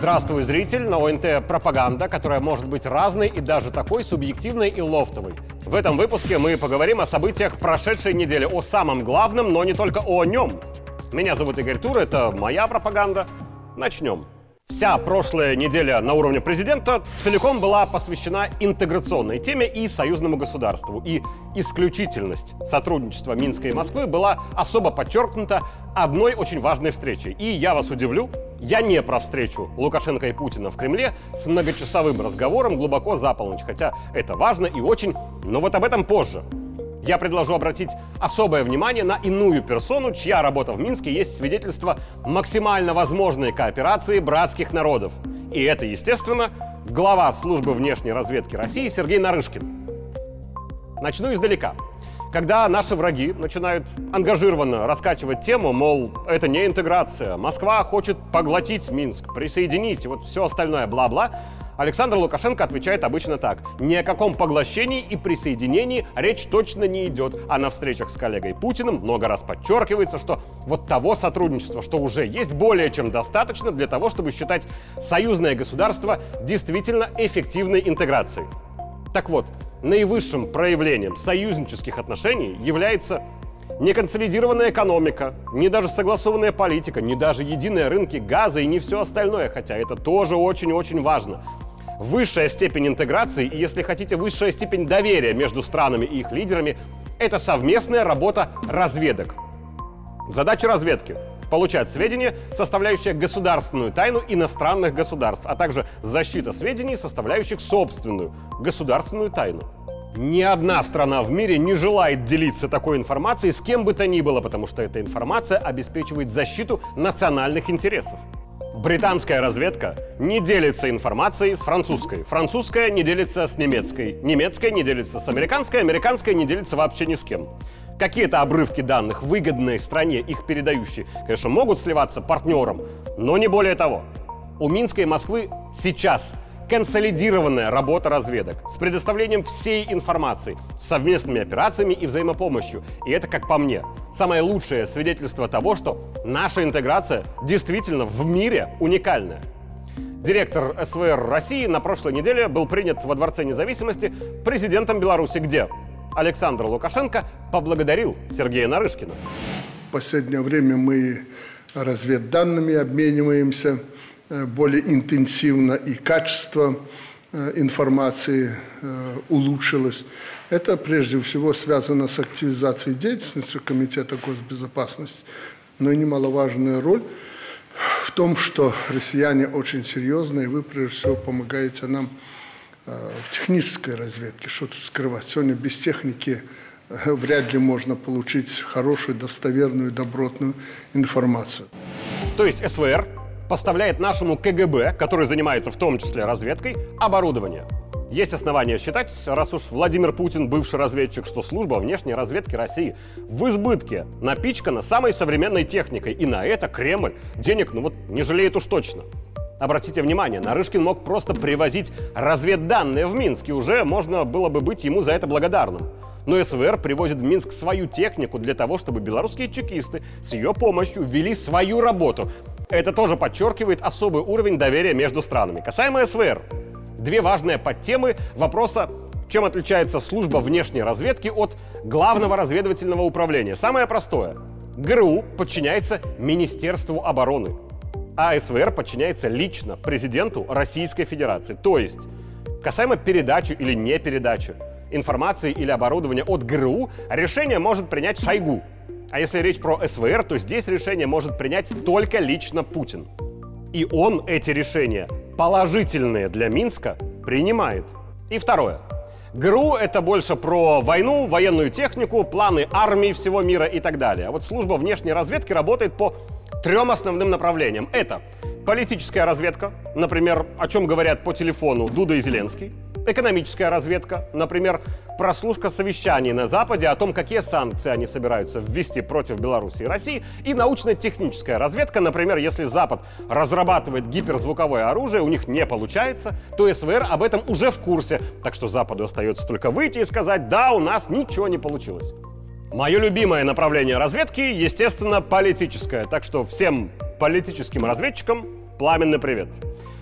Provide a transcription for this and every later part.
Здравствуй, зритель! На ОНТ пропаганда, которая может быть разной и даже такой субъективной и лофтовой. В этом выпуске мы поговорим о событиях прошедшей недели, о самом главном, но не только о нем. Меня зовут Игорь Тур, это моя пропаганда. Начнем. Вся прошлая неделя на уровне президента целиком была посвящена интеграционной теме и союзному государству. И исключительность сотрудничества Минска и Москвы была особо подчеркнута одной очень важной встречей. И я вас удивлю, я не про встречу Лукашенко и Путина в Кремле с многочасовым разговором глубоко за полночь. Хотя это важно и очень, но вот об этом позже. Я предложу обратить особое внимание на иную персону, чья работа в Минске есть свидетельство максимально возможной кооперации братских народов. И это, естественно, глава службы внешней разведки России Сергей Нарышкин. Начну издалека. Когда наши враги начинают ангажированно раскачивать тему, мол, это не интеграция, Москва хочет поглотить Минск, присоединить, вот все остальное бла-бла, Александр Лукашенко отвечает обычно так. Ни о каком поглощении и присоединении речь точно не идет. А на встречах с коллегой Путиным много раз подчеркивается, что вот того сотрудничества, что уже есть, более чем достаточно для того, чтобы считать союзное государство действительно эффективной интеграцией. Так вот, наивысшим проявлением союзнических отношений является не консолидированная экономика, не даже согласованная политика, не даже единые рынки газа и не все остальное, хотя это тоже очень-очень важно высшая степень интеграции и, если хотите, высшая степень доверия между странами и их лидерами – это совместная работа разведок. Задача разведки – получать сведения, составляющие государственную тайну иностранных государств, а также защита сведений, составляющих собственную государственную тайну. Ни одна страна в мире не желает делиться такой информацией с кем бы то ни было, потому что эта информация обеспечивает защиту национальных интересов. Британская разведка не делится информацией с французской. Французская не делится с немецкой. Немецкая не делится с американской. Американская не делится вообще ни с кем. Какие-то обрывки данных, выгодные стране, их передающие, конечно, могут сливаться партнерам, но не более того. У Минска и Москвы сейчас консолидированная работа разведок с предоставлением всей информации, совместными операциями и взаимопомощью. И это, как по мне, самое лучшее свидетельство того, что наша интеграция действительно в мире уникальная. Директор СВР России на прошлой неделе был принят во Дворце независимости президентом Беларуси, где Александр Лукашенко поблагодарил Сергея Нарышкина. В последнее время мы разведданными обмениваемся – Э, более интенсивно и качество э, информации э, улучшилось. Это прежде всего связано с активизацией деятельности Комитета госбезопасности, но и немаловажная роль в том, что россияне очень серьезно, и вы прежде всего помогаете нам в технической разведке, что тут скрывать. Сегодня без техники вряд ли можно получить хорошую, достоверную, добротную информацию. То есть СВР поставляет нашему КГБ, который занимается в том числе разведкой, оборудование. Есть основания считать, раз уж Владимир Путин бывший разведчик, что служба внешней разведки России в избытке напичкана самой современной техникой. И на это Кремль денег, ну вот, не жалеет уж точно. Обратите внимание, Нарышкин мог просто привозить разведданные в Минск, и уже можно было бы быть ему за это благодарным. Но СВР привозит в Минск свою технику для того, чтобы белорусские чекисты с ее помощью вели свою работу. Это тоже подчеркивает особый уровень доверия между странами. Касаемо СВР, две важные подтемы вопроса чем отличается служба внешней разведки от главного разведывательного управления? Самое простое. ГРУ подчиняется Министерству обороны, а СВР подчиняется лично президенту Российской Федерации. То есть, касаемо передачи или не передачи информации или оборудования от ГРУ, решение может принять Шойгу, а если речь про СВР, то здесь решение может принять только лично Путин. И он эти решения, положительные для Минска, принимает. И второе. ГРУ — это больше про войну, военную технику, планы армии всего мира и так далее. А вот служба внешней разведки работает по трем основным направлениям. Это политическая разведка, например, о чем говорят по телефону Дуда и Зеленский — Экономическая разведка, например, прослушка совещаний на Западе о том, какие санкции они собираются ввести против Беларуси и России, и научно-техническая разведка, например, если Запад разрабатывает гиперзвуковое оружие, у них не получается, то СВР об этом уже в курсе, так что Западу остается только выйти и сказать, да, у нас ничего не получилось. Мое любимое направление разведки, естественно, политическое, так что всем политическим разведчикам Пламенный привет.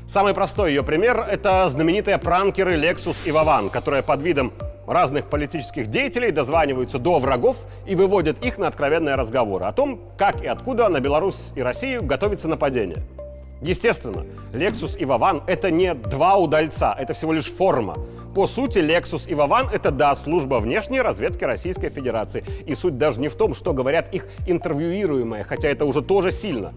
Самый простой ее пример – это знаменитые пранкеры Lexus и Вован, которые под видом разных политических деятелей дозваниваются до врагов и выводят их на откровенные разговоры о том, как и откуда на Беларусь и Россию готовится нападение. Естественно, Lexus и Вован — это не два удальца, это всего лишь форма. По сути, Lexus и Вован — это, да, служба внешней разведки Российской Федерации. И суть даже не в том, что говорят их интервьюируемые, хотя это уже тоже сильно.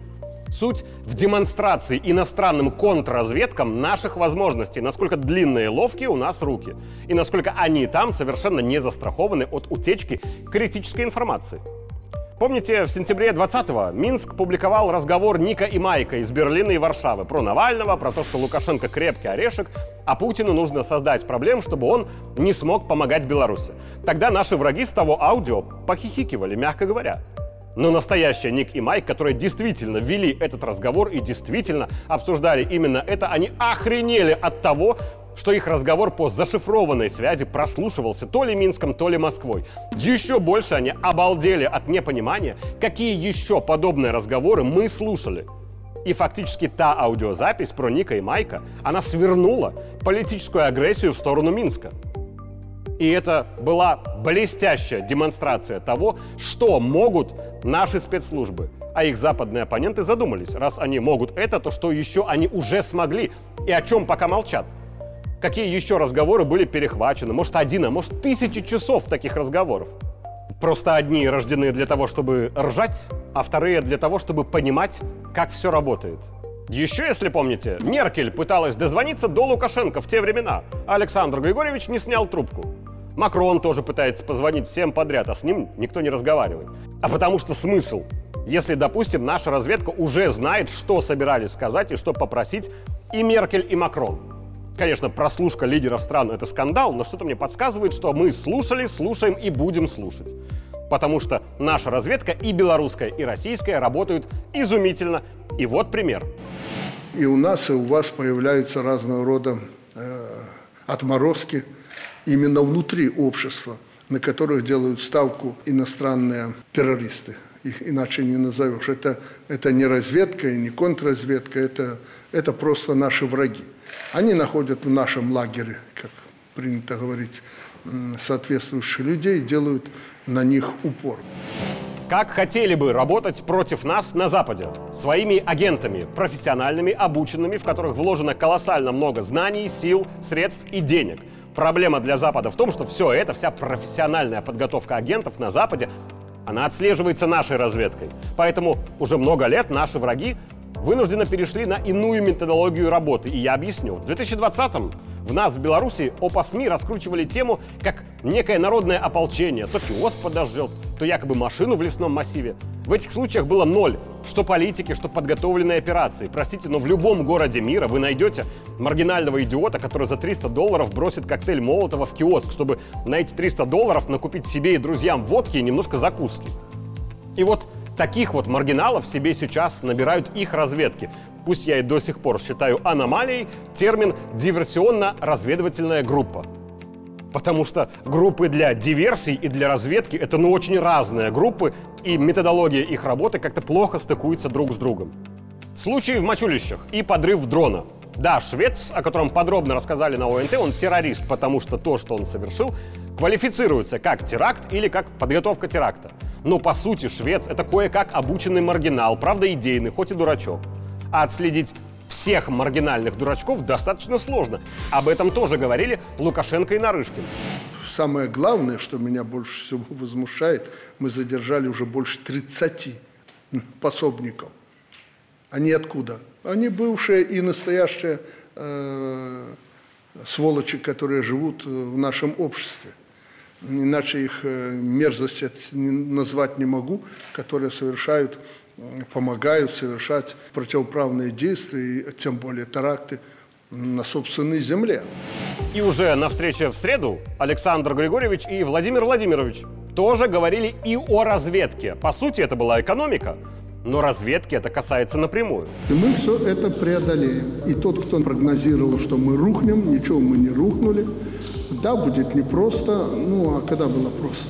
Суть в демонстрации иностранным контрразведкам наших возможностей, насколько длинные и ловкие у нас руки, и насколько они там совершенно не застрахованы от утечки критической информации. Помните, в сентябре 20-го Минск публиковал разговор Ника и Майка из Берлина и Варшавы про Навального, про то, что Лукашенко крепкий орешек, а Путину нужно создать проблем, чтобы он не смог помогать Беларуси. Тогда наши враги с того аудио похихикивали, мягко говоря. Но настоящие Ник и Майк, которые действительно вели этот разговор и действительно обсуждали именно это, они охренели от того, что их разговор по зашифрованной связи прослушивался то ли Минском, то ли Москвой. Еще больше они обалдели от непонимания, какие еще подобные разговоры мы слушали. И фактически та аудиозапись про Ника и Майка, она свернула политическую агрессию в сторону Минска. И это была блестящая демонстрация того, что могут наши спецслужбы. А их западные оппоненты задумались, раз они могут это, то что еще они уже смогли и о чем пока молчат. Какие еще разговоры были перехвачены? Может, один, а может, тысячи часов таких разговоров. Просто одни рождены для того, чтобы ржать, а вторые для того, чтобы понимать, как все работает. Еще, если помните, Меркель пыталась дозвониться до Лукашенко в те времена. Александр Григорьевич не снял трубку. Макрон тоже пытается позвонить всем подряд, а с ним никто не разговаривает. А потому что смысл? Если, допустим, наша разведка уже знает, что собирались сказать и что попросить и Меркель, и Макрон. Конечно, прослушка лидеров стран — это скандал, но что-то мне подсказывает, что мы слушали, слушаем и будем слушать. Потому что наша разведка и белорусская, и российская работают изумительно. И вот пример. И у нас, и у вас появляются разного рода э, отморозки именно внутри общества, на которых делают ставку иностранные террористы. Их иначе не назовешь. Это, это не разведка и не контрразведка, это, это просто наши враги. Они находят в нашем лагере, как принято говорить, соответствующих людей, делают на них упор. Как хотели бы работать против нас на Западе? Своими агентами, профессиональными, обученными, в которых вложено колоссально много знаний, сил, средств и денег. Проблема для Запада в том, что все это, вся профессиональная подготовка агентов на Западе, она отслеживается нашей разведкой. Поэтому уже много лет наши враги вынужденно перешли на иную методологию работы. И я объясню. В 2020-м в нас в Беларуси ОПА СМИ раскручивали тему как некое народное ополчение. То киоск подожжет, то якобы машину в лесном массиве. В этих случаях было ноль. Что политики, что подготовленные операции. Простите, но в любом городе мира вы найдете маргинального идиота, который за 300 долларов бросит коктейль Молотова в киоск, чтобы на эти 300 долларов накупить себе и друзьям водки и немножко закуски. И вот Таких вот маргиналов себе сейчас набирают их разведки. Пусть я и до сих пор считаю аномалией термин «диверсионно-разведывательная группа». Потому что группы для диверсий и для разведки — это ну очень разные группы, и методология их работы как-то плохо стыкуется друг с другом. Случай в Мачулищах и подрыв дрона. Да, швец, о котором подробно рассказали на ОНТ, он террорист, потому что то, что он совершил, квалифицируется как теракт или как подготовка теракта. Но по сути швец это кое-как обученный маргинал, правда идейный, хоть и дурачок. А отследить всех маргинальных дурачков достаточно сложно. Об этом тоже говорили Лукашенко и Нарышкин. Самое главное, что меня больше всего возмущает, мы задержали уже больше 30 пособников. Они откуда? Они бывшие и настоящие э, сволочи, которые живут в нашем обществе иначе их э, мерзость назвать не могу, которые совершают, помогают совершать противоправные действия, и тем более теракты на собственной земле. И уже на встрече в среду Александр Григорьевич и Владимир Владимирович тоже говорили и о разведке. По сути, это была экономика. Но разведки это касается напрямую. И мы все это преодолеем. И тот, кто прогнозировал, что мы рухнем, ничего мы не рухнули. Да, будет непросто, ну а когда было просто?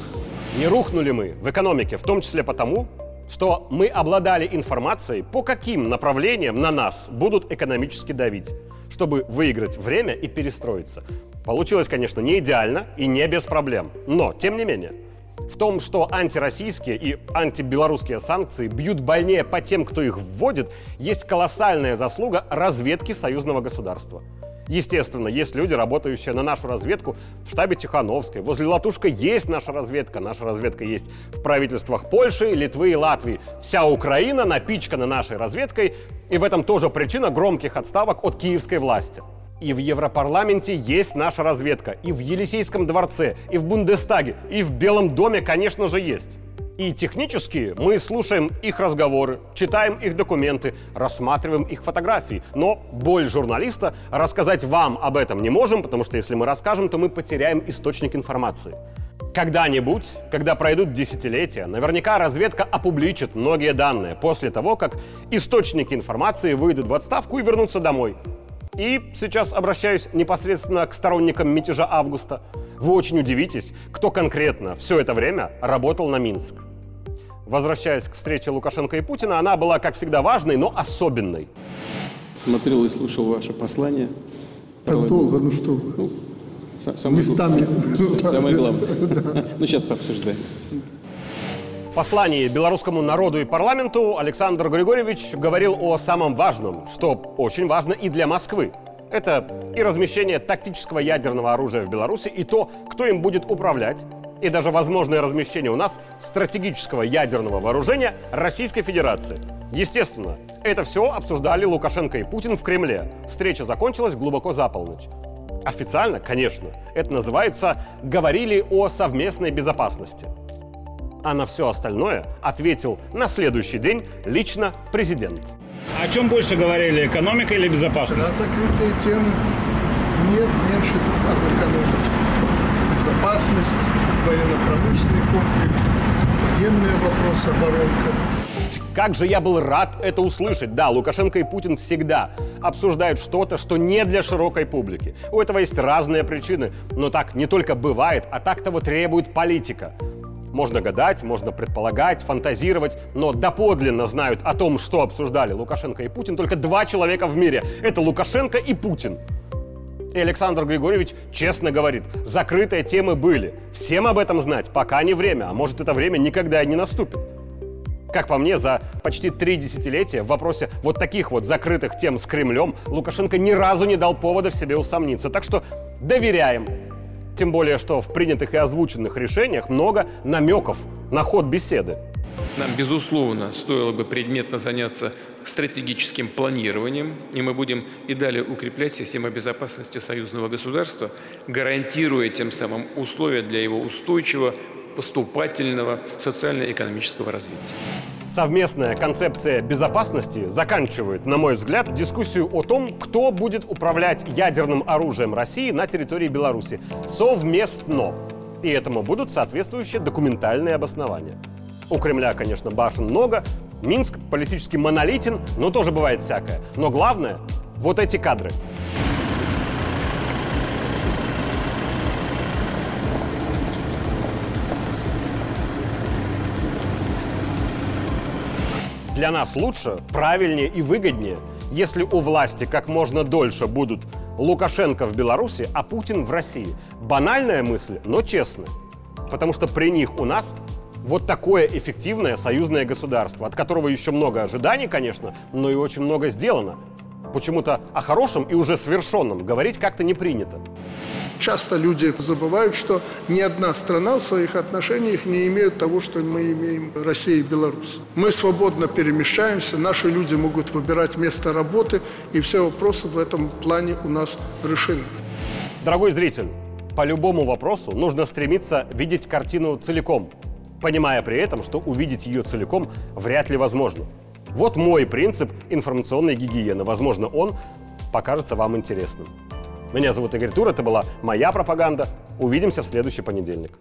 Не рухнули мы в экономике, в том числе потому, что мы обладали информацией, по каким направлениям на нас будут экономически давить, чтобы выиграть время и перестроиться. Получилось, конечно, не идеально и не без проблем, но тем не менее. В том, что антироссийские и антибелорусские санкции бьют больнее по тем, кто их вводит, есть колоссальная заслуга разведки союзного государства. Естественно, есть люди, работающие на нашу разведку в штабе Тихановской. Возле Латушка есть наша разведка. Наша разведка есть в правительствах Польши, Литвы и Латвии. Вся Украина напичкана нашей разведкой, и в этом тоже причина громких отставок от киевской власти. И в Европарламенте есть наша разведка, и в Елисейском дворце, и в Бундестаге, и в Белом доме, конечно же, есть. И технически мы слушаем их разговоры, читаем их документы, рассматриваем их фотографии. Но боль журналиста рассказать вам об этом не можем, потому что если мы расскажем, то мы потеряем источник информации. Когда-нибудь, когда пройдут десятилетия, наверняка разведка опубличит многие данные после того, как источники информации выйдут в отставку и вернутся домой. И сейчас обращаюсь непосредственно к сторонникам мятежа августа. Вы очень удивитесь, кто конкретно все это время работал на Минск. Возвращаясь к встрече Лукашенко и Путина, она была, как всегда, важной, но особенной. Смотрел и слушал ваше послание. Так долго, ну что вы. Ну, са- самое Местами. главное. Самое главное. Ну, сейчас пообсуждаем. В послании белорусскому народу и парламенту Александр Григорьевич говорил о самом важном, что очень важно и для Москвы. Это и размещение тактического ядерного оружия в Беларуси, и то, кто им будет управлять, и даже возможное размещение у нас стратегического ядерного вооружения Российской Федерации. Естественно, это все обсуждали Лукашенко и Путин в Кремле. Встреча закончилась глубоко за полночь. Официально, конечно, это называется «говорили о совместной безопасности». А на все остальное ответил на следующий день лично президент. О чем больше говорили, экономика или На безопасность? закрытые темы нет меньше об экономике. Безопасность, военно-промышленный комплекс, военные вопросы, оборонка. Как же я был рад это услышать. Да, Лукашенко и Путин всегда обсуждают что-то, что не для широкой публики. У этого есть разные причины, но так не только бывает, а так того требует политика. Можно гадать, можно предполагать, фантазировать, но доподлинно знают о том, что обсуждали Лукашенко и Путин, только два человека в мире. Это Лукашенко и Путин. И Александр Григорьевич честно говорит, закрытые темы были. Всем об этом знать пока не время, а может это время никогда и не наступит. Как по мне, за почти три десятилетия в вопросе вот таких вот закрытых тем с Кремлем Лукашенко ни разу не дал повода в себе усомниться. Так что доверяем. Тем более, что в принятых и озвученных решениях много намеков на ход беседы. Нам, безусловно, стоило бы предметно заняться стратегическим планированием, и мы будем и далее укреплять систему безопасности союзного государства, гарантируя тем самым условия для его устойчивого, поступательного социально-экономического развития. Совместная концепция безопасности заканчивает, на мой взгляд, дискуссию о том, кто будет управлять ядерным оружием России на территории Беларуси. Совместно. И этому будут соответствующие документальные обоснования. У Кремля, конечно, башен много, Минск политически монолитен, но тоже бывает всякое. Но главное – вот эти кадры. Для нас лучше, правильнее и выгоднее, если у власти как можно дольше будут Лукашенко в Беларуси, а Путин в России. Банальная мысль, но честная. Потому что при них у нас вот такое эффективное союзное государство, от которого еще много ожиданий, конечно, но и очень много сделано. Почему-то о хорошем и уже свершенном говорить как-то не принято. Часто люди забывают, что ни одна страна в своих отношениях не имеет того, что мы имеем Россия и Беларусь. Мы свободно перемещаемся, наши люди могут выбирать место работы, и все вопросы в этом плане у нас решены. Дорогой зритель, по любому вопросу нужно стремиться видеть картину целиком, понимая при этом, что увидеть ее целиком вряд ли возможно. Вот мой принцип информационной гигиены. Возможно, он покажется вам интересным. Меня зовут Игорь Тур, это была моя пропаганда. Увидимся в следующий понедельник.